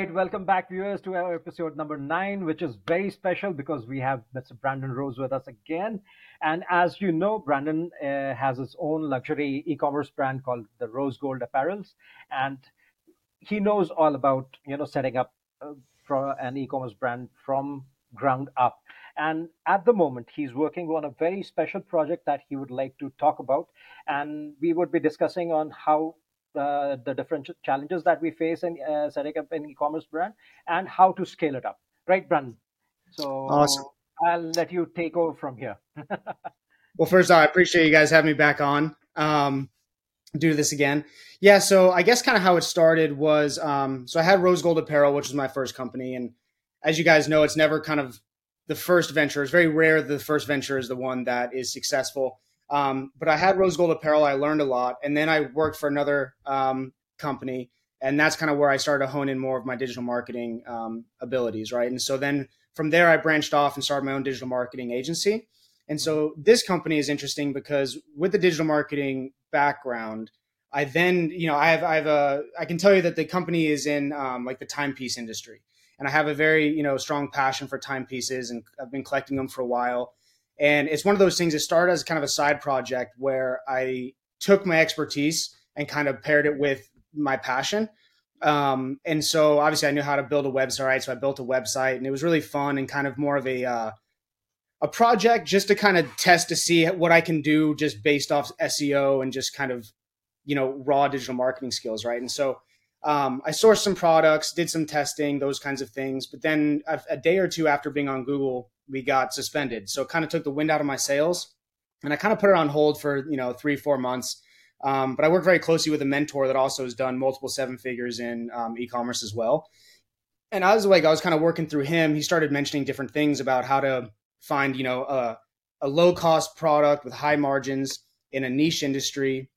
right, welcome back, viewers, to our episode number nine, which is very special because we have Mr. Brandon Rose with us again. And as you know, Brandon uh, has his own luxury e-commerce brand called the Rose Gold Apparels, and he knows all about you know setting up uh, an e-commerce brand from ground up. And at the moment, he's working on a very special project that he would like to talk about, and we would be discussing on how uh, the different challenges that we face in uh, setting up an e-commerce brand and how to scale it up. Right, Brandon? So awesome. I'll let you take over from here. well, first all, I appreciate you guys having me back on. Um, do this again. Yeah, so I guess kind of how it started was um, so I had Rose Gold Apparel, which was my first company, and as you guys know, it's never kind of the first venture. It's very rare the first venture is the one that is successful. Um, but I had Rose Gold Apparel. I learned a lot, and then I worked for another um, company, and that's kind of where I started to hone in more of my digital marketing um, abilities, right? And so then from there, I branched off and started my own digital marketing agency. And so this company is interesting because with the digital marketing background, I then, you know, I have, I have a, I can tell you that the company is in um, like the timepiece industry, and I have a very, you know, strong passion for timepieces, and I've been collecting them for a while. And it's one of those things that started as kind of a side project where I took my expertise and kind of paired it with my passion. Um, and so obviously I knew how to build a website? So I built a website and it was really fun and kind of more of a, uh, a project just to kind of test to see what I can do just based off SEO and just kind of, you know, raw digital marketing skills, right? And so um, I sourced some products, did some testing, those kinds of things. But then a, a day or two after being on Google, we got suspended. So it kind of took the wind out of my sails. And I kind of put it on hold for, you know, three, four months. Um, but I work very closely with a mentor that also has done multiple seven figures in um, e-commerce as well. And I was like, I was kind of working through him. He started mentioning different things about how to find, you know, a, a low cost product with high margins in a niche industry.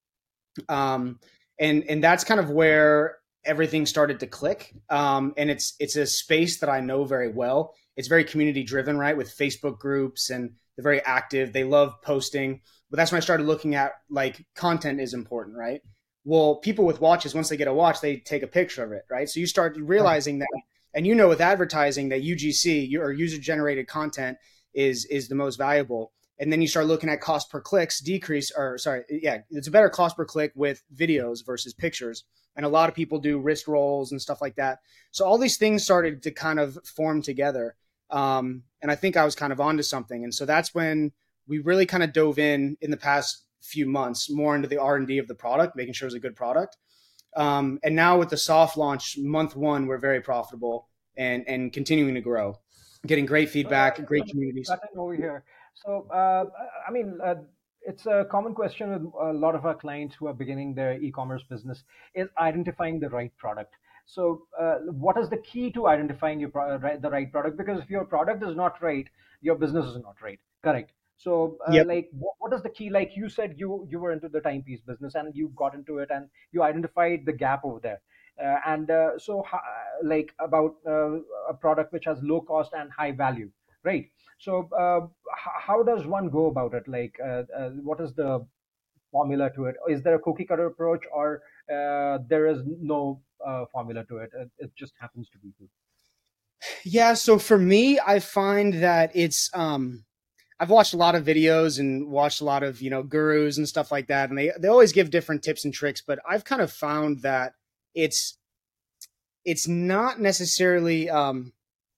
Um, and, and that's kind of where everything started to click. Um, and it's, it's a space that I know very well it's very community driven, right? With Facebook groups and they're very active. They love posting. But that's when I started looking at like content is important, right? Well, people with watches, once they get a watch, they take a picture of it, right? So you start realizing that, and you know, with advertising, that UGC or user generated content is is the most valuable. And then you start looking at cost per clicks decrease, or sorry, yeah, it's a better cost per click with videos versus pictures. And a lot of people do wrist rolls and stuff like that. So all these things started to kind of form together. Um, and I think I was kind of onto something. And so that's when we really kind of dove in in the past few months more into the R&D of the product, making sure it was a good product. Um, and now with the soft launch month one, we're very profitable and, and continuing to grow, getting great feedback, great communities. Over here. So, uh, I mean, uh, it's a common question with a lot of our clients who are beginning their e-commerce business is identifying the right product. So, uh, what is the key to identifying your pro- the right product? Because if your product is not right, your business is not right. Correct. So, uh, yep. like, what, what is the key? Like you said, you you were into the timepiece business and you got into it and you identified the gap over there. Uh, and uh, so, like about uh, a product which has low cost and high value, right? So, uh, how does one go about it? Like, what is the formula to it? Is there a cookie cutter approach, or there is no uh, formula to it. it. It just happens to be good. Yeah. So for me, I find that it's, um, I've watched a lot of videos and watched a lot of, you know, gurus and stuff like that. And they, they always give different tips and tricks, but I've kind of found that it's, it's not necessarily, um,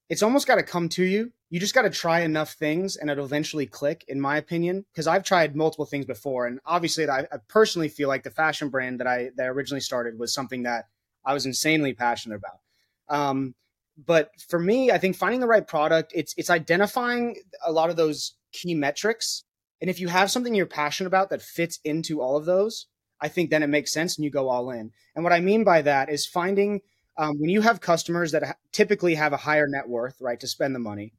it's almost got to come to you. You just got to try enough things and it'll eventually click, in my opinion. Because I've tried multiple things before. And obviously, I, I personally feel like the fashion brand that I, that I originally started was something that I was insanely passionate about. Um, but for me, I think finding the right product, it's it's identifying a lot of those key metrics. And if you have something you're passionate about that fits into all of those, I think then it makes sense and you go all in. And what I mean by that is finding um, when you have customers that ha- typically have a higher net worth, right, to spend the money,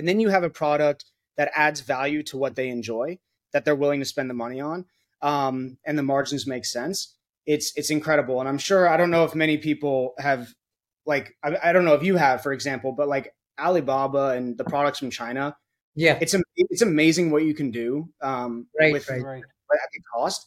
and then you have a product that adds value to what they enjoy, that they're willing to spend the money on, um, and the margins make sense it's it's incredible. And I'm sure I don't know if many people have like I, I don't know if you have, for example, but like Alibaba and the products from China. Yeah, it's it's amazing what you can do um, right, with right. right. at the cost.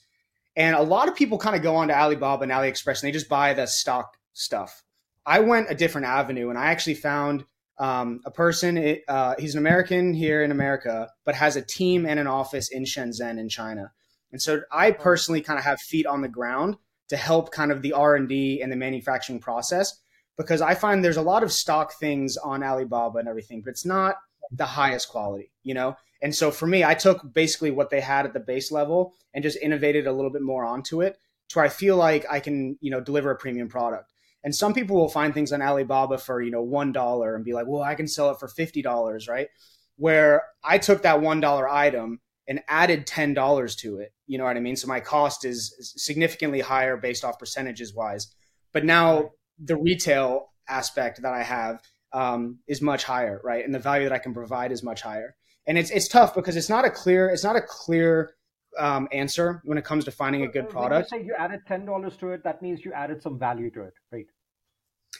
And a lot of people kind of go on to Alibaba and AliExpress and they just buy the stock stuff. I went a different avenue and I actually found um, a person. It, uh, he's an American here in America, but has a team and an office in Shenzhen in China. And so I personally kind of have feet on the ground to help kind of the R and D and the manufacturing process because I find there's a lot of stock things on Alibaba and everything, but it's not the highest quality, you know. And so for me, I took basically what they had at the base level and just innovated a little bit more onto it to where I feel like I can, you know, deliver a premium product. And some people will find things on Alibaba for, you know, one dollar and be like, well, I can sell it for fifty dollars, right? Where I took that one dollar item and added ten dollars to it. You know what I mean? So my cost is significantly higher based off percentages wise. But now the retail aspect that I have um, is much higher, right? And the value that I can provide is much higher. And it's it's tough because it's not a clear it's not a clear um, answer when it comes to finding a good product. When you say you added ten dollars to it, that means you added some value to it, right?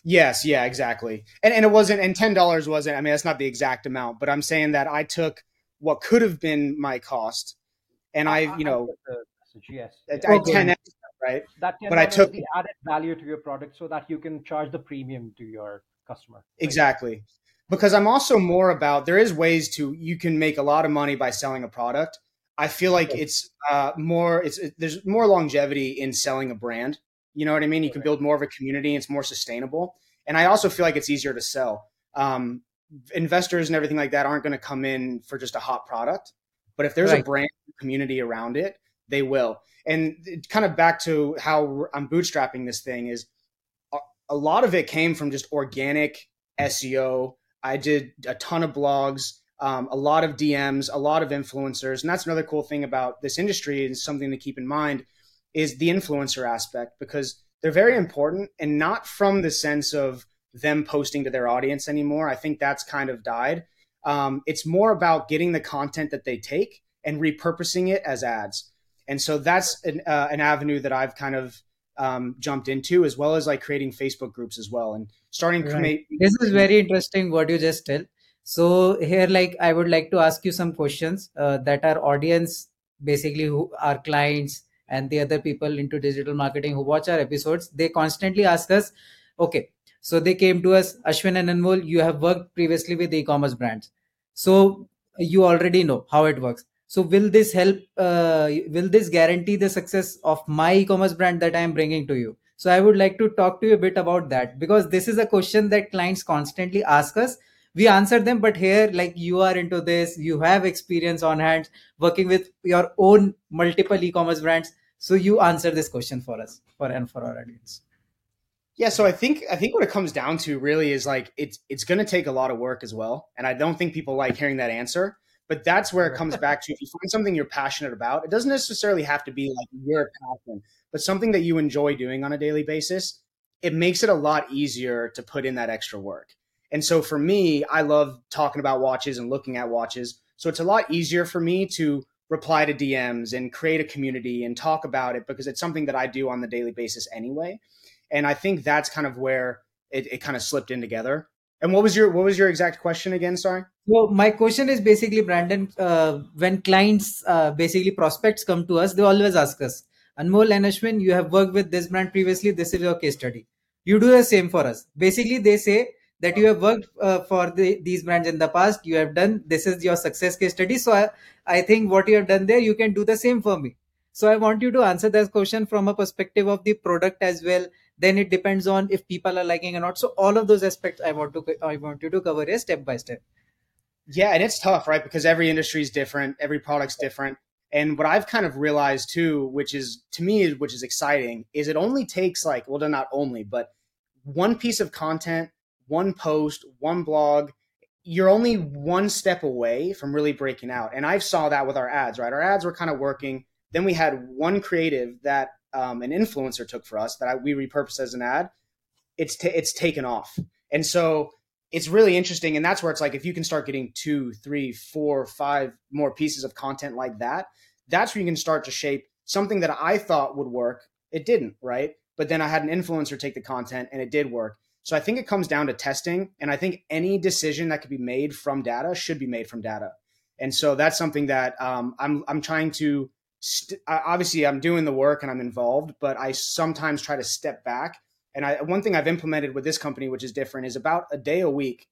Yes, yeah, exactly. And and it wasn't and ten dollars wasn't. I mean, that's not the exact amount, but I'm saying that I took what could have been my cost, and I, you know, yes, I ten x right. That but I took the added value to your product so that you can charge the premium to your customer. Right? Exactly, because I'm also more about there is ways to you can make a lot of money by selling a product. I feel like it's uh, more it's it, there's more longevity in selling a brand. You know what I mean? You can build more of a community. It's more sustainable, and I also feel like it's easier to sell. Um, investors and everything like that aren't going to come in for just a hot product, but if there's right. a brand community around it, they will. And kind of back to how I'm bootstrapping this thing is a lot of it came from just organic SEO. I did a ton of blogs, um, a lot of DMs, a lot of influencers, and that's another cool thing about this industry and something to keep in mind is the influencer aspect because they're very important and not from the sense of them posting to their audience anymore. I think that's kind of died. Um, it's more about getting the content that they take and repurposing it as ads. And so that's an, uh, an avenue that I've kind of um, jumped into, as well as like creating Facebook groups as well and starting right. create. This is very interesting what you just tell. So here, like, I would like to ask you some questions uh, that our audience, basically, who our clients and the other people into digital marketing who watch our episodes, they constantly ask us, okay, so they came to us, Ashwin and Anmol, you have worked previously with e-commerce brands, so you already know how it works. So will this help uh, will this guarantee the success of my e-commerce brand that i am bringing to you? So i would like to talk to you a bit about that because this is a question that clients constantly ask us. We answer them but here like you are into this you have experience on hand working with your own multiple e-commerce brands so you answer this question for us for and for our audience yeah so i think i think what it comes down to really is like it's it's going to take a lot of work as well and i don't think people like hearing that answer but that's where it comes back to if you find something you're passionate about, it doesn't necessarily have to be like your passion, but something that you enjoy doing on a daily basis. It makes it a lot easier to put in that extra work. And so for me, I love talking about watches and looking at watches. So it's a lot easier for me to reply to DMs and create a community and talk about it because it's something that I do on the daily basis anyway. And I think that's kind of where it, it kind of slipped in together. And what was your what was your exact question again? Sorry. So my question is basically, Brandon, uh, when clients, uh, basically prospects come to us, they always ask us, Anmol and Ashwin, you have worked with this brand previously. This is your case study. You do the same for us. Basically, they say that you have worked uh, for the, these brands in the past. You have done this is your success case study. So I, I think what you have done there, you can do the same for me. So I want you to answer that question from a perspective of the product as well then it depends on if people are liking or not so all of those aspects i want to i want you to cover a step by step yeah and it's tough right because every industry is different every product's different and what i've kind of realized too which is to me which is exciting is it only takes like well not only but one piece of content one post one blog you're only one step away from really breaking out and i saw that with our ads right our ads were kind of working then we had one creative that um, an influencer took for us that I, we repurposed as an ad, it's t- it's taken off. And so it's really interesting. And that's where it's like if you can start getting two, three, four, five more pieces of content like that, that's where you can start to shape something that I thought would work. It didn't, right? But then I had an influencer take the content and it did work. So I think it comes down to testing. And I think any decision that could be made from data should be made from data. And so that's something that um, I'm I'm trying to st- obviously I'm doing the work and I'm involved, but I sometimes try to step back And I, one thing I've implemented with this company, which is different, is about a day a week.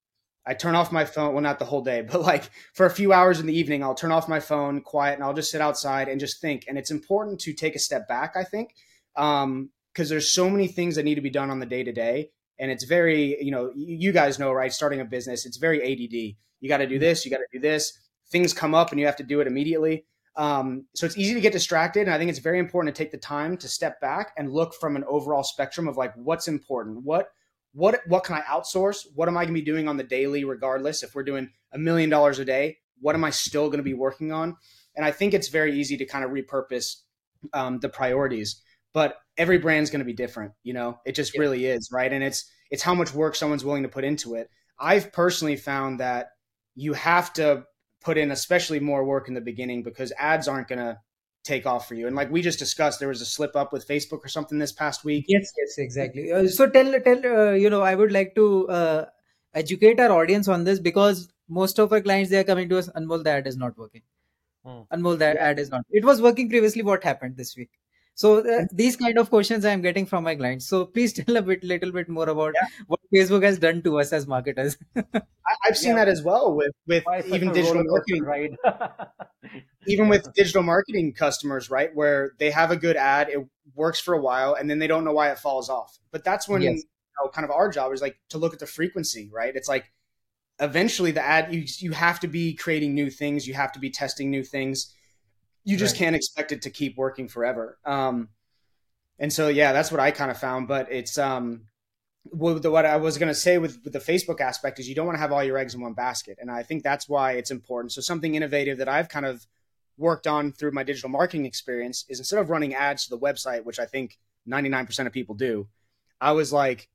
I turn off my phone. Well, not the whole day, but like for a few hours in the evening, I'll turn off my phone, quiet, and I'll just sit outside and just think. And it's important to take a step back, I think, because um, there's so many things that need to be done on the day to day. And it's very, you know, you guys know, right? Starting a business, it's very ADD. You got to do this, you got to do this. Things come up and you have to do it immediately. Um, so it's easy to get distracted. And I think it's very important to take the time to step back and look from an overall spectrum of like what's important, what what what can I outsource? What am I going to be doing on the daily, regardless if we're doing a million dollars a day? What am I still going to be working on? And I think it's very easy to kind of repurpose um, the priorities. But every brand's going to be different. You know, it just yeah. really is, right? And it's it's how much work someone's willing to put into it. I've personally found that you have to put in especially more work in the beginning because ads aren't going to take off for you. And like we just discussed, there was a slip up with Facebook or something this past week. Yes, yes, exactly. Uh, so tell, tell, uh, you know, I would like to uh, educate our audience on this because most of our clients they are coming to us. Anmol, the ad is not working. Hmm. Anmol, that yeah. ad is not. It was working previously. What happened this week? So uh, these kind of questions I am getting from my clients. So please tell a bit, little bit more about yeah. what Facebook has done to us as marketers. I, have seen yeah. that as well with with even digital marketing, right? even with digital marketing customers, right, where they have a good ad, it works for a while, and then they don't know why it falls off. But that's when yes. you know, kind of our job is like to look at the frequency, right? It's like eventually the ad you you have to be creating new things, you have to be testing new things you just right. can't expect it to keep working forever. Um, and so, yeah, that's what I kind of found. But it's um, what, what I was going to say with, with the Facebook aspect is you don't want to have all your eggs in one basket. And I think that's why it's important. So, something innovative that I've kind of worked on through my digital marketing experience is instead of running ads to the website, which I think 99% of people do, I was like,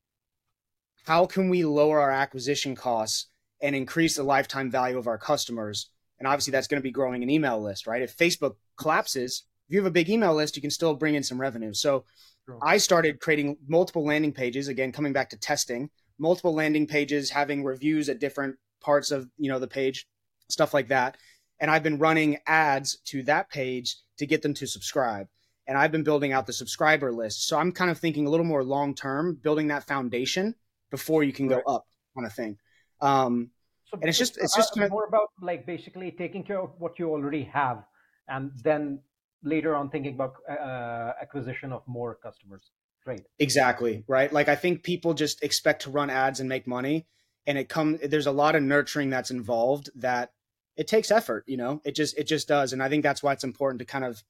how can we lower our acquisition costs and increase the lifetime value of our customers and obviously, that's going to be growing an email list, right? If Facebook collapses, if you have a big email list, you can still bring in some revenue. So sure. I started creating multiple landing pages, again, coming back to testing, multiple landing pages, having reviews at different parts of, you know, the page, stuff like that. And I've been running ads to that page to get them to subscribe. And I've been building out the subscriber list. So I'm kind of thinking a little more long term, building that foundation before you can right. go up on a thing. Um, so and it's just it's just uh, more about like basically taking care of what you already have, and then later on thinking about uh, acquisition of more customers. Right. Exactly. Right. Like I think people just expect to run ads and make money, and it comes. There's a lot of nurturing that's involved that it takes effort. You know, it just it just does, and I think that's why it's important to kind of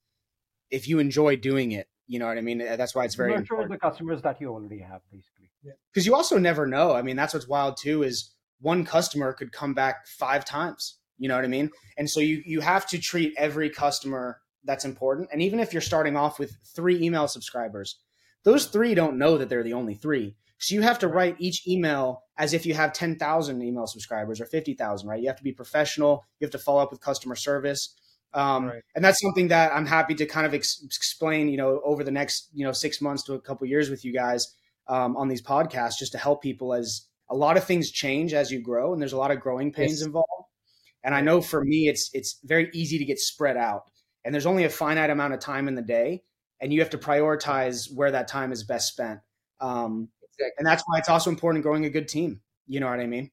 if you enjoy doing it, you know what I mean. That's why it's very nurture important. the customers that you already have, basically. Because yeah. you also never know. I mean, that's what's wild too. Is one customer could come back five times. You know what I mean? And so you you have to treat every customer that's important. And even if you're starting off with three email subscribers, those three don't know that they're the only three. So you have to write each email as if you have 10,000 email subscribers or 50,000, right? You have to be professional. You have to follow up with customer service. Um, right. And that's something that I'm happy to kind of ex- explain, you know, over the next, you know, six months to a couple years with you guys um, on these podcasts, just to help people as a lot of things change as you grow and there's a lot of growing pains yes. involved. And i know for me it's it's very easy to get spread out. And there's only a finite amount of time in the day and you have to prioritize where that time is best spent. Um, exactly. and that's why it's also important growing a good team. You know what i mean?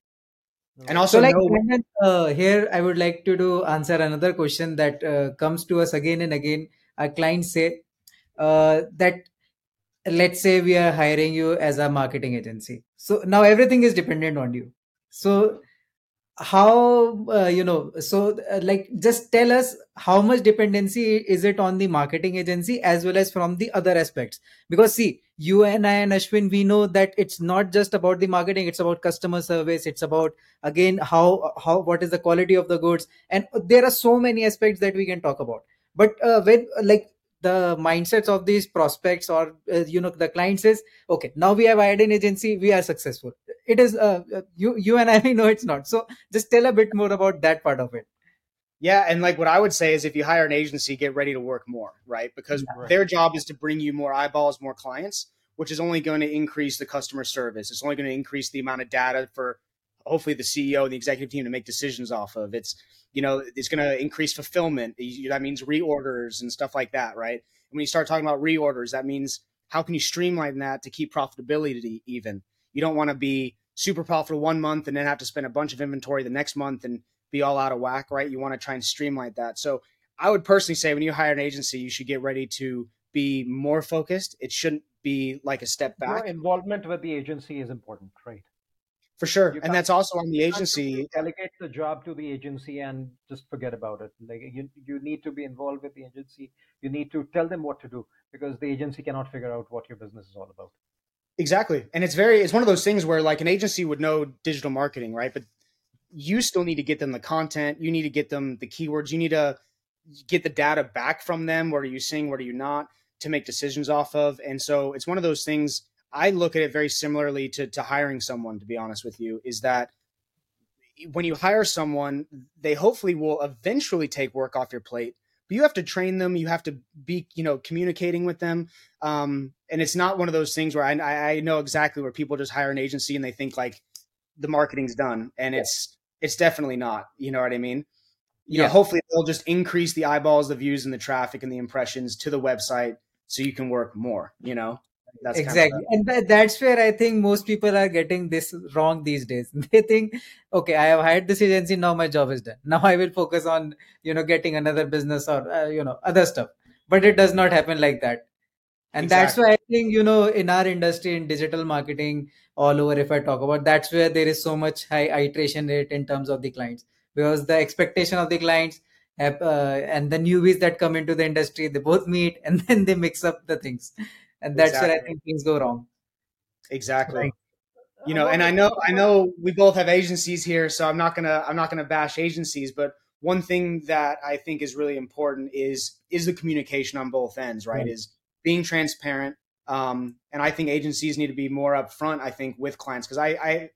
And also so like know- uh, here i would like to do answer another question that uh, comes to us again and again. Our clients say uh, that let's say we are hiring you as a marketing agency so now everything is dependent on you. So how uh, you know so uh, like just tell us how much dependency is it on the marketing agency as well as from the other aspects? Because see you and i and ashwin we know that it's not just about the marketing it's about customer service it's about again how how what is the quality of the goods and there are so many aspects that we can talk about. But uh, when like the mindsets of these prospects or uh, you know the client says okay now we have hired an agency we are successful. It is uh, uh you you and i know it's not. So just tell a bit more about that part of it. Yeah and like what i would say is if you hire an agency get ready to work more right? Because right. their job is to bring you more eyeballs more clients which is only going to increase the customer service. It's only going to increase the amount of data for hopefully the ceo and the executive team to make decisions off of it's you know, it's going to increase fulfillment. That means reorders and stuff like that, right? And when you start talking about reorders, that means how can you streamline that to keep profitability even? You don't want to be super profitable one month and then have to spend a bunch of inventory the next month and be all out of whack, right? You want to try and streamline that. So I would personally say when you hire an agency, you should get ready to be more focused. It shouldn't be like a step back. Your involvement with the agency is important, right? For sure. And that's also on the agency. Delegate the job to the agency and just forget about it. Like you, you need to be involved with the agency. You need to tell them what to do because the agency cannot figure out what your business is all about. Exactly. And it's very, it's one of those things where like an agency would know digital marketing, right? But you still need to get them the content. You need to get them the keywords. You need to get the data back from them. What are you seeing? What are you not to make decisions off of? And so it's one of those things. I look at it very similarly to, to hiring someone, to be honest with you, is that when you hire someone, they hopefully will eventually take work off your plate, but you have to train them. You have to be, you know, communicating with them. Um, and it's not one of those things where I, I know exactly where people just hire an agency and they think like the marketing's done and it's, it's definitely not, you know what I mean? you yeah. know, hopefully they'll just increase the eyeballs, the views, and the traffic and the impressions to the website so you can work more. You know, that's exactly, kind of and that's where I think most people are getting this wrong these days. They think, okay, I have hired this agency, now my job is done. Now I will focus on you know getting another business or uh, you know other stuff. But it does not happen like that, and exactly. that's why I think you know in our industry in digital marketing all over, if I talk about, that's where there is so much high iteration rate in terms of the clients because the expectation of the clients uh, and the newbies that come into the industry they both meet and then they mix up the things and that's exactly. where i think things go wrong exactly right. you know and i know i know we both have agencies here so i'm not gonna i'm not gonna bash agencies but one thing that i think is really important is is the communication on both ends right, right. is being transparent um, and i think agencies need to be more upfront i think with clients because I, I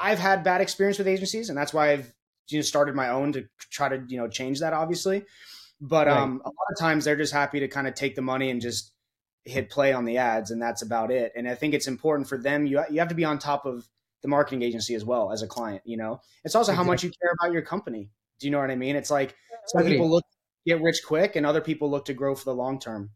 i've had bad experience with agencies and that's why i've you know, started my own to try to you know change that obviously but right. um, a lot of times they're just happy to kind of take the money and just hit play on the ads and that's about it. And i think it's important for them. You, you have to be on top of the marketing agency as well as a client you know? It's also how much you care about your company. Do you know what i mean? It's like some people look get rich quick and other people look to grow for the long term.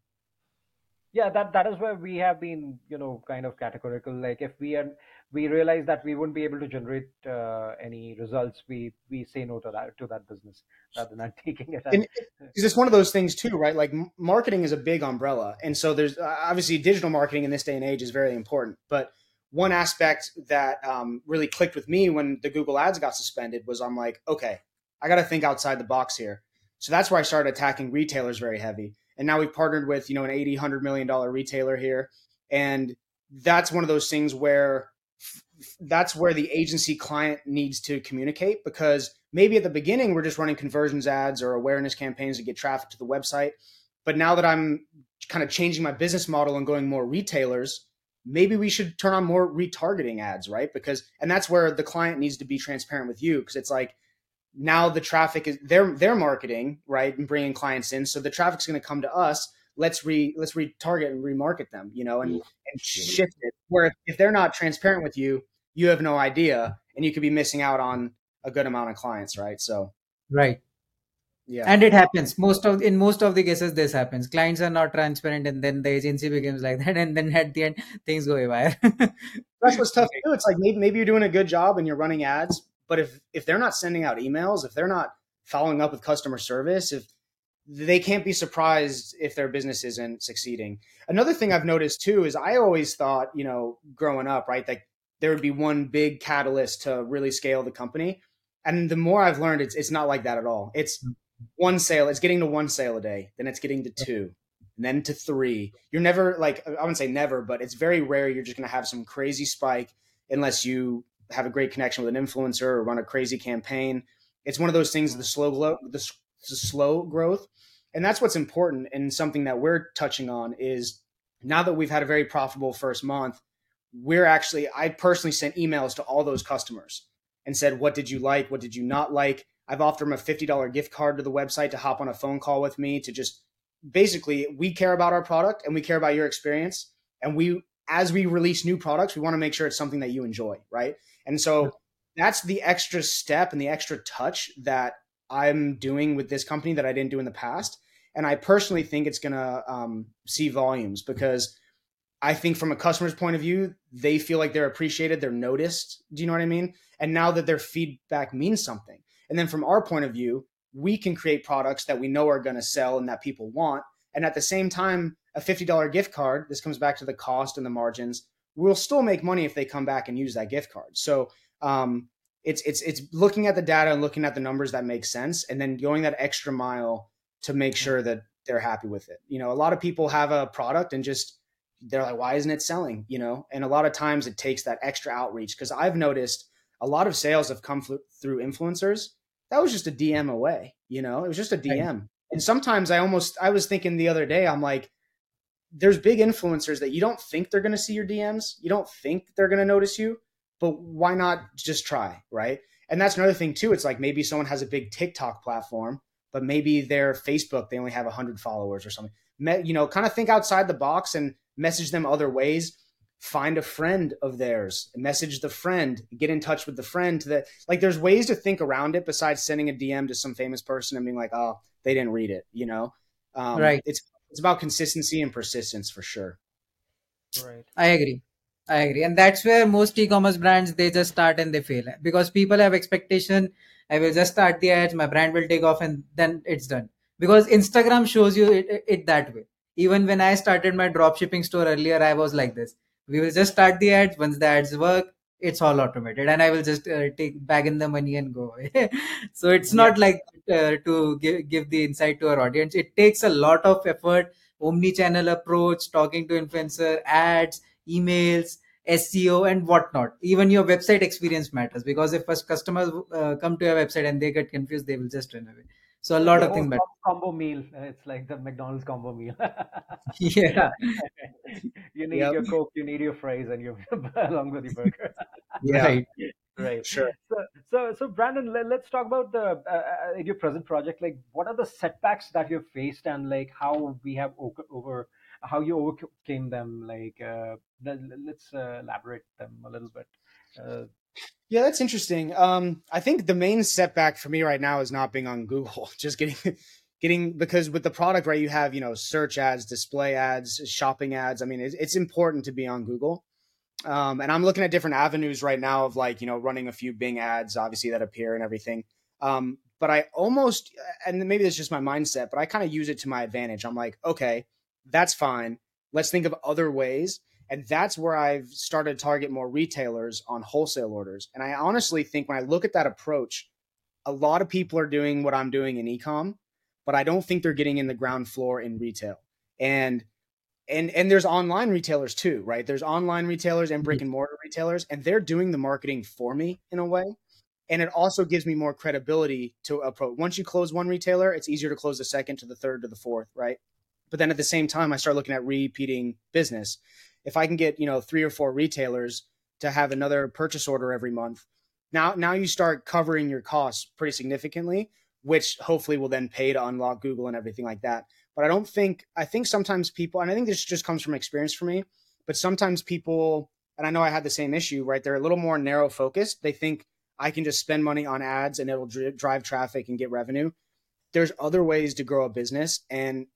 Yeah that that is where we have been you know kind of categorical. Like if we are we realize that we wouldn't be able to generate uh, any results, we we say no to that to that business rather than taking it. And it's just one of those things too, right? Like marketing is a big umbrella, and so there's uh, obviously digital marketing in this day and age is very important. But one aspect that um, really clicked with me when the Google Ads got suspended was I'm like, okay, I got to think outside the box here. So that's where I started attacking retailers very heavy. And now we've partnered with you know an 80, 100 million dollar retailer here, and that's one of those things where that's where the agency client needs to communicate because maybe at the beginning we're just running conversions ads or awareness campaigns to get traffic to the website. But now that i'm kind of changing my business model and going more retailers maybe we should turn on more retargeting ads right? Because and that's where the client needs to be transparent with you because it's like now the traffic is their their marketing right and bringing clients in. So the traffic's going to come to us let's re let's retarget and remarket them you know and and shift it. Where if they're not transparent with you you have no idea and you could be missing out on a good amount of clients right? So right. Yeah. And it happens. Most of in most of the cases this happens. Clients are not transparent and then the agency becomes like that and then at the end things go away that's what's tough to do it's like maybe, maybe you're doing a good job and you're running ads but if if they're not sending out emails if they're not following up with customer service if they can't be surprised if their business isn't succeeding. Another thing I've noticed too is I always thought, you know, growing up, right, that there would be one big catalyst to really scale the company. And the more I've learned, it's it's not like that at all. It's mm. one sale, it's getting to one sale a day, then it's getting to two, and then to three. You're never like I wouldn't say never, but it's very rare you're just gonna have some crazy spike unless you have a great connection with an influencer or run a crazy campaign. It's one of those things, the slow glow, the, the slow growth and that's what's important and something that we're touching on is now that we've had a very profitable first month we're actually i personally sent emails to all those customers and said what did you like? What did you not like? I've offered them a $50 gift card to the website to hop on a phone call with me to just basically we care about our product and we care about your experience. And we as we release new products we want to make sure it's something that you enjoy right? And so that's the extra step and the extra touch that I'm doing with this company that I didn't do in the past. And I personally think it's going to um, see volumes because I think from a customer's point of view, they feel like they're appreciated, they're noticed. Do you know what I mean? And now that their feedback means something. And then from our point of view, we can create products that we know are going to sell and that people want. And at the same time, a $50 gift card, this comes back to the cost and the margins, we'll still make money if they come back and use that gift card. So um, it's it's it's looking at the data and looking at the numbers that make sense, and then going that extra mile to make sure that they're happy with it. You know, a lot of people have a product and just they're like, why isn't it selling? You know, and a lot of times it takes that extra outreach because I've noticed a lot of sales have come through influencers. That was just a DM away. You know, it was just a DM. Right. And sometimes I almost I was thinking the other day, I'm like, there's big influencers that you don't think they're going to see your DMs. You don't think they're going to notice you, but why not just try, right? And that's another thing too. It's like maybe someone has a big TikTok platform, but maybe their Facebook they only have 100 followers or something. You know, kind of think outside the box and message them other ways. Find a friend of theirs, message the friend, get in touch with the friend. To the like, there's ways to think around it besides sending a DM to some famous person and being like, "Oh, they didn't read it," you know. Um, right. It's it's about consistency and persistence for sure. Right. I agree. I agree. And that's where most e-commerce brands they just start and they fail because people have expectation. I will just start the ads, my brand will take off, and then it's done. Because Instagram shows you it, it that way. Even when I started my drop shipping store earlier, I was like this. We will just start the ads. Once the ads work, it's all automated and i will just uh, take bag in the money and go away so it's not yeah. like uh, to give, give the insight to our audience it takes a lot of effort omni-channel approach talking to influencer ads emails seo and whatnot even your website experience matters because if first customers uh, come to your website and they get confused they will just run away so a lot yeah, of things matter. Combo meal. It's like the McDonald's combo meal. yeah. you need yep. your Coke, you need your fries, and you along with your burger. yeah. Right. Right. Sure. So, so, so Brandon, let, us talk about the uh, uh, your present project. Like, what are the setbacks that you've faced, and like how we have over, over how you overcame them? Like, uh, let's uh, elaborate them a little bit. Uh, yeah, that's interesting. Um, I think the main setback for me right now is not being on Google. Just getting, getting because with the product, right, you have you know search ads, display ads, shopping ads. I mean, it's, it's important to be on Google. Um, and I'm looking at different avenues right now of like you know running a few Bing ads, obviously that appear and everything. Um, but I almost, and maybe it's just my mindset, but I kind of use it to my advantage. I'm like, okay, that's fine. Let's think of other ways and that's where I've started to target more retailers on wholesale orders. And I honestly think when I look at that approach, a lot of people are doing what I'm doing in ecom, but I don't think they're getting in the ground floor in retail. And and and there's online retailers too, right? There's online retailers and brick and mortar retailers, and they're doing the marketing for me in a way. And it also gives me more credibility to approach. Once you close one retailer, it's easier to close the second to the third to the fourth, right? But then at the same time, I start looking at repeating business if I can get, you know, three or four retailers to have another purchase order every month, now now you start covering your costs pretty significantly, which hopefully will then pay to unlock Google and everything like that. But I don't think I think sometimes people and I think this just comes from experience for me, but sometimes people and I know I had the same issue, right? They're a little more narrow focused. They think I can just spend money on ads and it'll drive traffic and get revenue. There's other ways to grow a business and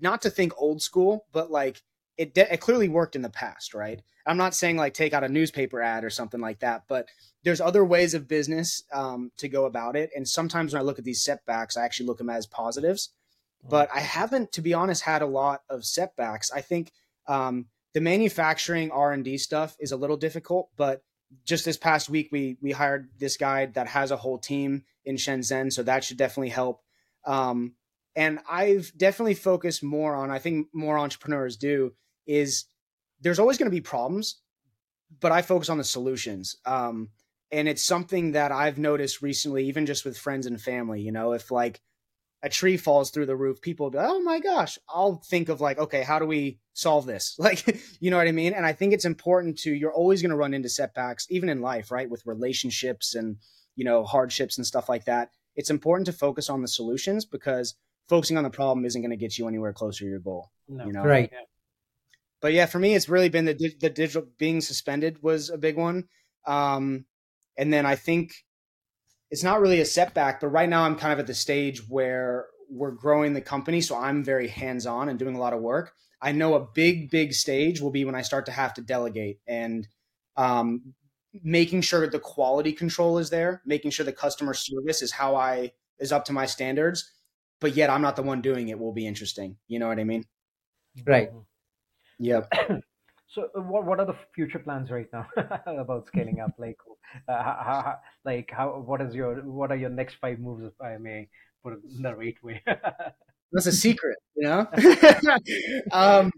not to think old school, but like it, de- it clearly worked in the past, right? I'm not saying like take out a newspaper ad or something like that, but there's other ways of business um, to go about it. And sometimes when I look at these setbacks, I actually look them as positives. But I haven't, to be honest, had a lot of setbacks. I think um, the manufacturing R and D stuff is a little difficult, but just this past week we we hired this guy that has a whole team in Shenzhen, so that should definitely help. Um, and I've definitely focused more on. I think more entrepreneurs do is there's always going to be problems, but I focus on the solutions. Um, and it's something that I've noticed recently, even just with friends and family. You know, if like a tree falls through the roof, people be, oh my gosh, I'll think of like, okay, how do we solve this? Like, you know what I mean? And I think it's important to, you're always going to run into setbacks, even in life, right? With relationships and, you know, hardships and stuff like that. It's important to focus on the solutions because focusing on the problem isn't going to get you anywhere closer to your goal. No. You know? Right but yeah, for me, it's really been the the digital being suspended was a big one. Um, and then I think it's not really a setback, but right now I'm kind of at the stage where we're growing the company, so I'm very hands on and doing a lot of work. I know a big, big stage will be when I start to have to delegate and um, making sure that the quality control is there, making sure the customer service is how I is up to my standards, but yet I'm not the one doing it will be interesting. You know what I mean? Right. Yep. So, uh, what what are the future plans right now about scaling up? Like, uh, how, how, like how what is your what are your next five moves, if I may put it in the right way? That's a secret, you know. um,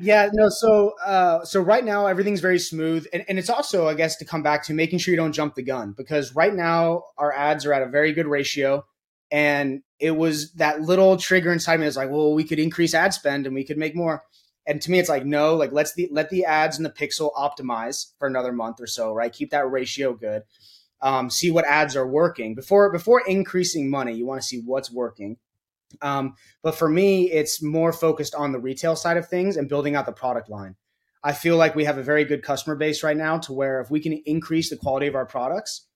yeah, no. So, uh, so right now everything's very smooth, and, and it's also, I guess, to come back to making sure you don't jump the gun because right now our ads are at a very good ratio, and it was that little trigger inside me. It's like, well, we could increase ad spend and we could make more. And to me, it's like, no, like let's the let the ads and the pixel optimize for another month or so, right? Keep that ratio good. Um, see what ads are working before before increasing money. You want to see what's working. Um, but for me, it's more focused on the retail side of things and building out the product line. I feel like we have a very good customer base right now to where if we can increase the quality of our products,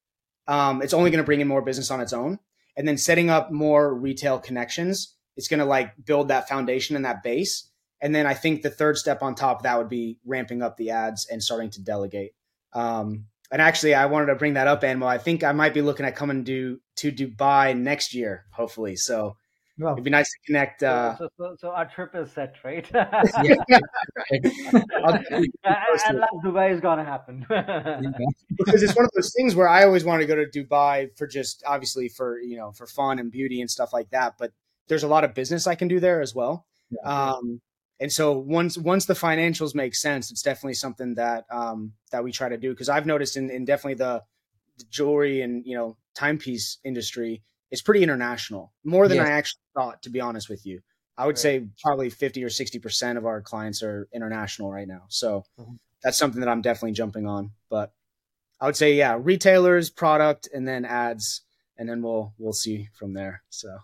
um, it's only going to bring in more business on its own. And then setting up more retail connections, it's going to like build that foundation and that base and then I think the third step on top of that would be ramping up the ads and starting to delegate. Um, and actually, I wanted to bring that up, Anmol. I think I might be looking at coming to to Dubai next year, hopefully. So well, it'd be nice to connect. Uh, so, so, so, our trip is set, right? yeah. I, love Dubai is gonna happen because it's one of those things where I always wanted to go to Dubai for just obviously for you know for fun and beauty and stuff like that. But there's a lot of business I can do there as well. Yeah. Um, and so once once the financials make sense, it's definitely something that um, that we try to do because I've noticed in, in definitely the, the, jewelry and you know timepiece industry, it's pretty international, more than yes. I actually thought. To be honest with you, I would right. say probably fifty or sixty percent of our clients are international right now. So mm-hmm. that's something that I'm definitely jumping on. But I would say yeah, retailers, product, and then ads, and then we'll we'll see from there. So.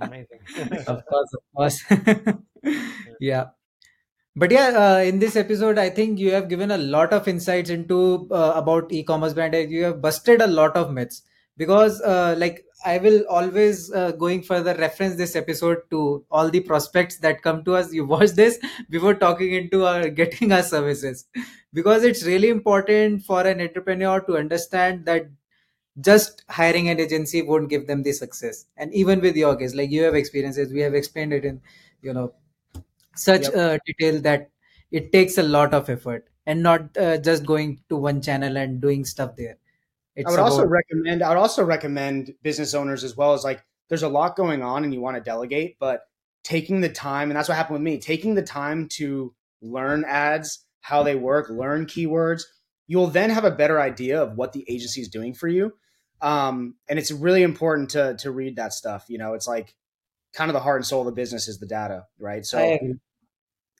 Amazing. of course, of course. yeah. But yeah, uh, in this episode, I think you have given a lot of insights into uh, about e-commerce brand. You have busted a lot of myths because, uh, like, I will always uh, going further reference this episode to all the prospects that come to us. You watch this before talking into our getting our services because it's really important for an entrepreneur to understand that just hiring an agency won't give them the success and even with your case like you have experiences we have explained it in you know such yep. uh, detail that it takes a lot of effort and not uh, just going to one channel and doing stuff there it's i would also recommend i would also recommend business owners as well as like there's a lot going on and you want to delegate but taking the time and that's what happened with me taking the time to learn ads how they work learn keywords you'll then have a better idea of what the agency is doing for you um, and it's really important to to read that stuff. You know, it's like kind of the heart and soul of the business is the data, right? So,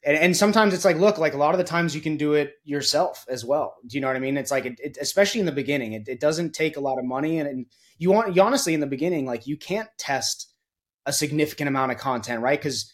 and, and sometimes it's like, look, like a lot of the times you can do it yourself as well. Do you know what I mean? It's like, it, it, especially in the beginning, it, it, doesn't take a lot of money, and, and you want, you honestly, in the beginning, like you can't test a significant amount of content, right? Because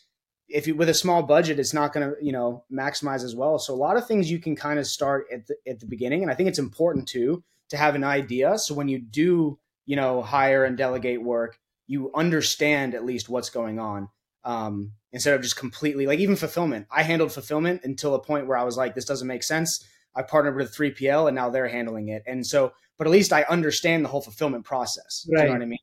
if you with a small budget, it's not going to you know maximize as well. So a lot of things you can kind of start at the at the beginning, and I think it's important too to have an idea. So when you do, you know, hire and delegate work, you understand at least what's going on um, instead of just completely like even fulfillment. I handled fulfillment until a point where I was like, this doesn't make sense. I partnered with 3PL and now they're handling it. And so, but at least I understand the whole fulfillment process. Right. You know what I mean?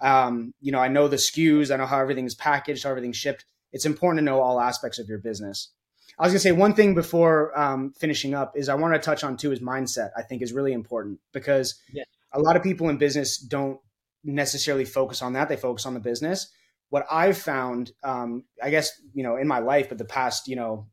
Um, you know, I know the SKUs, I know how everything is packaged, how everything's shipped. It's important to know all aspects of your business. I was gonna say one thing before um, finishing up is I want to touch on too is mindset. I think is really important because yeah. a lot of people in business don't necessarily focus on that. They focus on the business. What I've found, um, I guess you know, in my life, but the past you know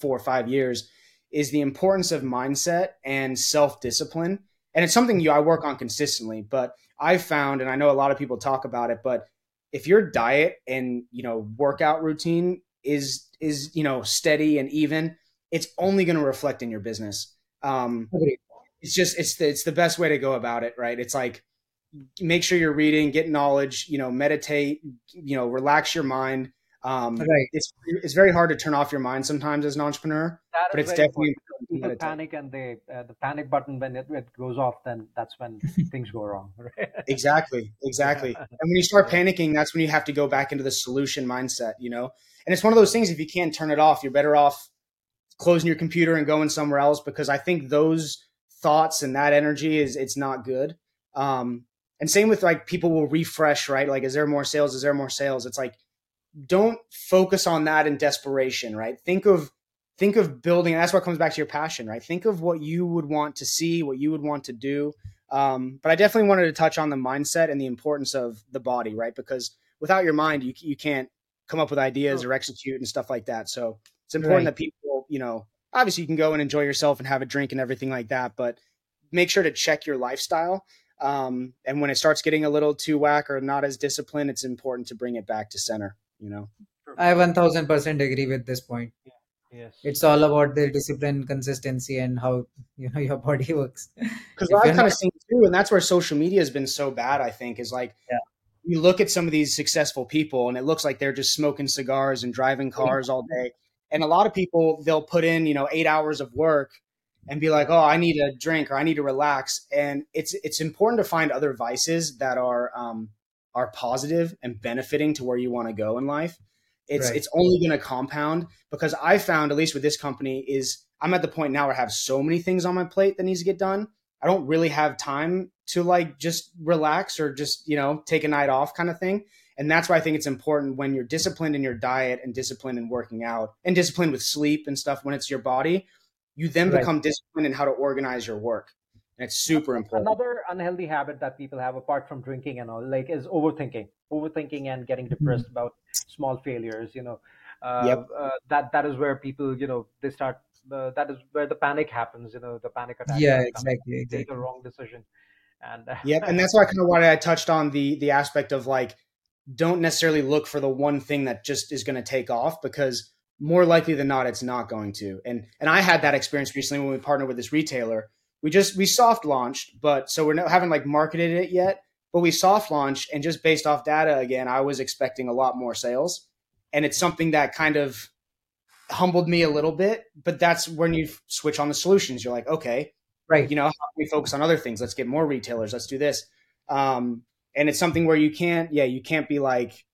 four or five years, is the importance of mindset and self discipline. And it's something you I work on consistently. But I've found, and I know a lot of people talk about it, but if your diet and you know workout routine is is you know steady and even, it's only going to reflect in your business. Um, it's just it's the, it's the best way to go about it, right? It's like make sure you're reading, get knowledge, you know, meditate, you know, relax your mind. Um, Right. It's it's very hard to turn off your mind sometimes as an entrepreneur, That but it's definitely. People panic and they uh, the panic button when it, it goes off, then that's when things go wrong. Right? exactly exactly and when you start panicking that's when you have to go back into the solution mindset you know and it's one of those things if you can't turn it off you're better off closing your computer and going somewhere else because i think those thoughts and that energy is it's not good um and same with like people will refresh right like is there more sales is there more sales it's like don't focus on that in desperation right think of think of building that's what comes back to your passion right think of what you would want to see what you would want to do um, but I definitely wanted to touch on the mindset and the importance of the body, right? Because without your mind, you you can't come up with ideas or execute and stuff like that. So it's important Right. that people, you know, obviously you can go and enjoy yourself and have a drink and everything like that, but make sure to check your lifestyle. Um, and when it starts getting a little too whack or not as disciplined, it's important to bring it back to center. You know, I 1000% agree with this point. yes. It's all about the discipline, consistency, and how you know your body works. because If what you're I've kind of not- seen too, and that's where social media has been so bad. I think is like Yeah. you look at some of these successful people, and it looks like they're just smoking cigars and driving cars all day. And a lot of people they'll put in you know eight hours of work and be like, oh, I need a drink or I need to relax. And it's it's important to find other vices that are um, are positive and benefiting to where you want to go in life. It's Right. it's only going to compound because I found at least with this company is I'm at the point now where I have so many things on my plate that needs to get done. I don't really have time to like just relax or just, you know, take a night off kind of thing. And that's why I think it's important when you're disciplined in your diet and disciplined in working out and disciplined with sleep and stuff when it's your body, you then Right. become disciplined in how to organize your work. And it's super important. Another unhealthy habit that people have, apart from drinking and all, like is overthinking, overthinking and getting depressed about small failures. You know, uh, Yep. uh, that that is where people, you know, they start. Uh, that is where the panic happens. You know, the panic attack. Yeah, coming. exactly, Take exactly. a wrong decision, and Yep, and that's why kind of why I touched on the the aspect of like don't necessarily look for the one thing that just is going to take off because more likely than not it's not going to. And and I had that experience recently when we partnered with this retailer. We just we soft launched, but so we're not haven't like marketed it yet, but we soft launched and just based off data again, I was expecting a lot more sales. And it's something that kind of humbled me a little bit, but that's when you switch on the solutions. You're like, okay, Right. you know, how can we focus on other things? Let's get more retailers. Let's do this. Um, and it's something where you can't, yeah, you can't be like,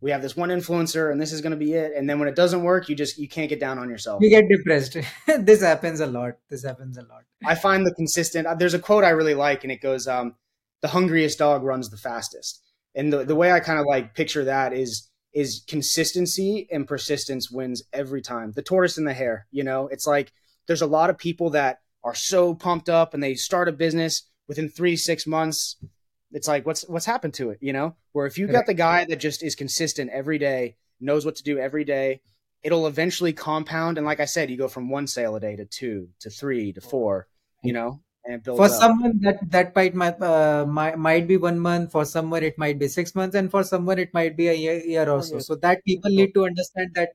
we have this one influencer and this is going to be it. And then when it doesn't work, you just, you can't get down on yourself. You get depressed. this happens a lot. This happens a lot. I find the consistent, uh, there's a quote I really like and it goes, um, the hungriest dog runs the fastest. And the, the way I kind of like picture that is, is consistency and persistence wins every time. The tortoise and the hare, you know, it's like there's a lot of people that are so pumped up and they start a business within three, six months. It's like, what's, what's happened to it? You know, where if you got the guy that just is consistent every day, knows what to do every day, it'll eventually compound. And like I said, you go from one sale a day to two, to three, to four, you know, and it builds For up. someone that that might might, uh, might might be one month. For someone it might be six months, and for someone it might be a year, year or so. So that people need to understand that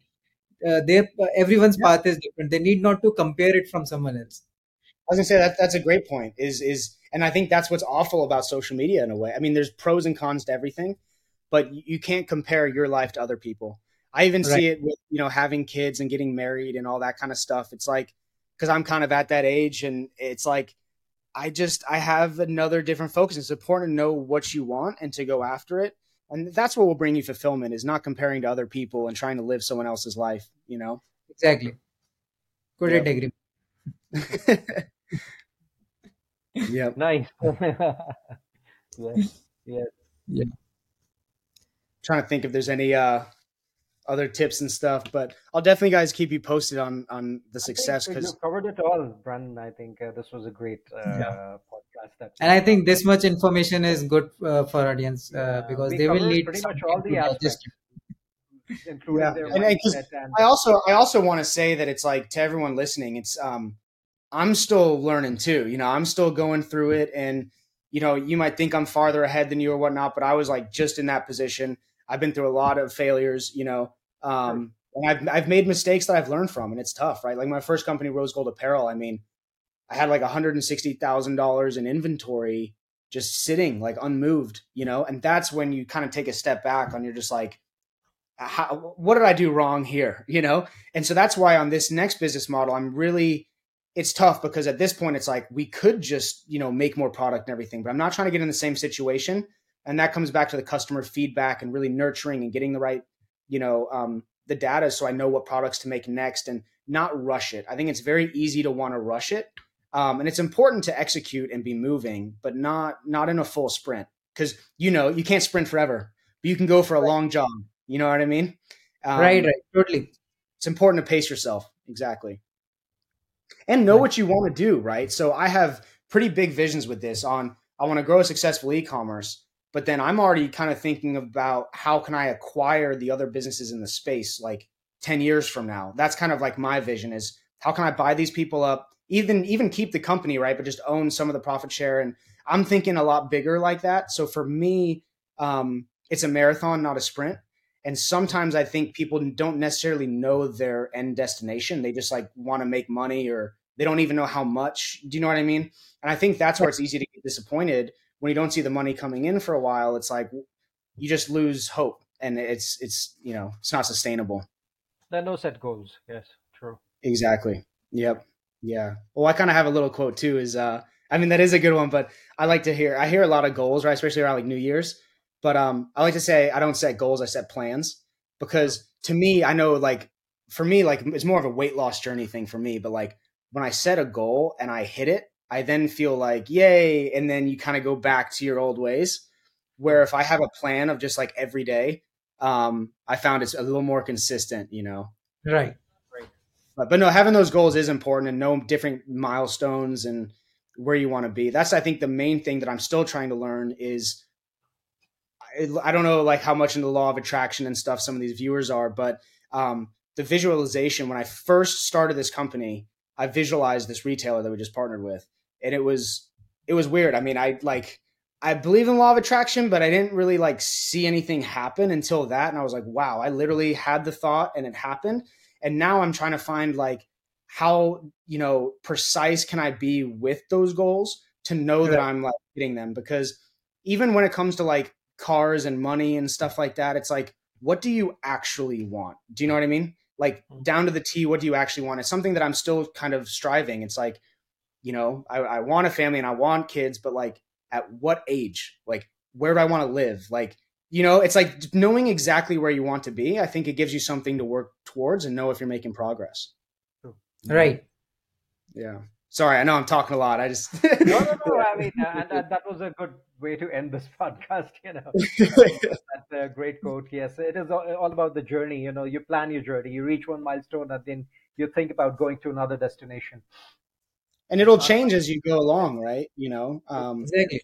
uh, their everyone's Yeah. path is different. They need not to compare it from someone else. I was gonna say that that's a great point. Is is and I think that's what's awful about social media in a way. I mean, there's pros and cons to everything, but you can't compare your life to other people. I even Right. see it with you know having kids and getting married and all that kind of stuff. It's like because I'm kind of at that age, and it's like I just I have another different focus. It's important to know what you want and to go after it, and that's what will bring you fulfillment. Is not comparing to other people and trying to live someone else's life. You know. Exactly. Couldn't Yep. agree. yep. nice. yes, yes. Yeah. Trying to think if there's any uh other tips and stuff but i'll definitely guys keep you posted on on the success I think because you covered it all, Brandon. I think uh, this was a great uh, Yeah. podcast. That And I think this much information is good uh, for audience uh, Yeah, because we they will need pretty much all the digest aspects. it. including Yeah. their And- and 'cause mindset and i also i also want to say that it's like to everyone listening it's um i'm still learning too you know i'm still going through it and you know you might think i'm farther ahead than you or whatnot but i was like just in that position i've been through a lot of failures you know um and i've i've made mistakes that i've learned from and it's tough right like my first company rose gold apparel i mean I had like $160,000 in inventory just sitting like unmoved, you know? And that's when you kind of take a step back and you're just like, how, what did I do wrong here? You know? And so that's why on this next business model, I'm really, it's tough because at this point, it's like we could just, you know, make more product and everything, but I'm not trying to get in the same situation. And that comes back to the customer feedback and really nurturing and getting the right, you know, um, the data so I know what products to make next and not rush it. I think it's very easy to want to rush it. Um, and it's important to execute and be moving, but not not in a full sprint because you know you can't sprint forever, but you can go for a long jog you know what I mean? Um, right, right, totally. It's important to pace yourself. Exactly. And know what you want to do, right? So I have pretty big visions with this on I want to grow a successful e-commerce, but then I'm already kind of thinking about how can I acquire the other businesses in the space like 10 years from now. That's kind of like my vision is how can I buy these people up, even even keep the company, right? But just own some of the profit share. And I'm thinking a lot bigger like that. So for me, um, it's a marathon, not a sprint. And sometimes I think people don't necessarily know their end destination. They just like want to make money or they don't even know how much. Do you know what I mean? And I think that's where it's easy to get disappointed when you don't see the money coming in for a while. It's like you just lose hope and it's it's you know, it's not sustainable. There are no set goals. Yes, true. Exactly. Yep. Yeah. Well, I kind of have a little quote too is uh I mean that is a good one, but I like to hear I hear a lot of goals, right? Especially around like New Year's but um, I like to say I don't set goals, I set plans because to me, I know like for me, like it's more of a weight loss journey thing for me. But like when I set a goal and I hit it, I then feel like yay, and then you kind of go back to your old ways. Where if I have a plan of just like every day, um, I found it's a little more consistent, you know. Right. Right. But, but no, having those goals is important and know different milestones and where you want to be. That's I think the main thing that I'm still trying to learn is I don't know like how much in the law of attraction and stuff some of these viewers are, but um, the visualization when I first started this company, I visualized this retailer that we just partnered with, and it was it was weird. I mean, I like I believe in law of attraction, but I didn't really like see anything happen until that, and I was like, wow, I literally had the thought and it happened, and now I'm trying to find like how you know precise can I be with those goals to know that I'm like hitting them? Because even when it comes to like cars and money and stuff like that. It's like, what do you actually want? Do you know what I mean? Like mm-hmm. down to the T, what do you actually want? It's something that I'm still kind of striving. It's like, you know, I, I want a family and I want kids, but like at what age? Like, where do I want to live? Like, you know, it's like knowing exactly where you want to be. I think it gives you something to work towards and know if you're making progress. Right. Yeah. Sorry, I know I'm talking a lot. I just no, no, no. I mean, uh, and that, that was a good way to end this podcast. You know, that's a great quote. Yes, it is all about the journey. You know, you plan your journey, you reach one milestone, and then you think about going to another destination. And it'll uh, change as you go along, right? You know, um, exactly.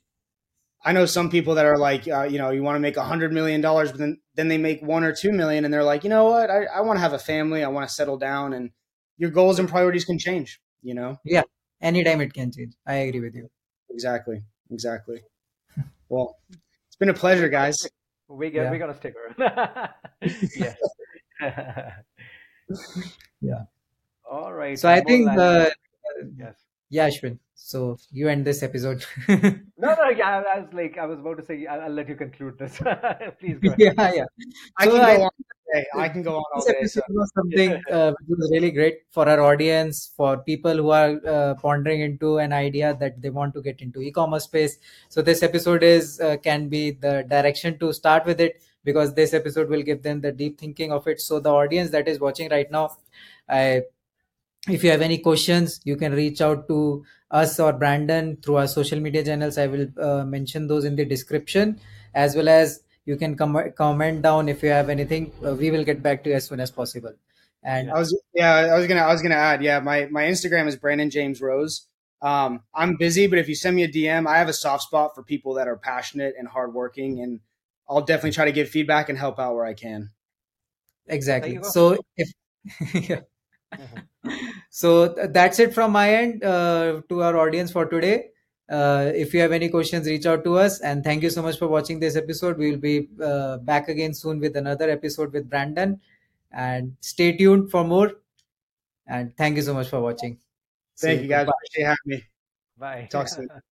I know some people that are like, uh, you know, you want to make a hundred million dollars, but then then they make one or two million, and they're like, you know what, I, I want to have a family, I want to settle down, and your goals and priorities can change. You know. Yeah anytime it can change. I agree with you. Exactly. Exactly. well, it's been a pleasure, guys. We get yeah. we're gonna stick around. yes. yeah. All right. So I think uh, yes. Yeah, Ashwin. So you end this episode. no, no. Yeah, I was like, I was about to say, I'll, I'll let you conclude this. Please go ahead. Yeah, yeah. I so can I, go on day. I can go on all day. So. was something uh, which was really great for our audience, for people who are uh, pondering into an idea that they want to get into e-commerce space. So this episode is uh, can be the direction to start with it because this episode will give them the deep thinking of it. So the audience that is watching right now, I if you have any questions you can reach out to us or brandon through our social media channels. I will uh, mention those in the description as well as you can com- comment down if you have anything. Uh, we will get back to you as soon as possible. And i was yeah i was gonna i was gonna add yeah my my instagram is brandon james rose. Um, i'm busy but if you send me a dm i have a soft spot for people that are passionate and hardworking and i'll definitely try to give feedback and help out where i can. Exactly. So if yeah. So that's it from my end uh, to our audience for today uh, if you have any questions, reach out to us. And thank you so much for watching this episode. We will be uh, back again soon with another episode with Brandon. And stay tuned for more. And thank you so much for watching. Thank See you guys. Appreciate having me. Bye. Talk soon. Bye.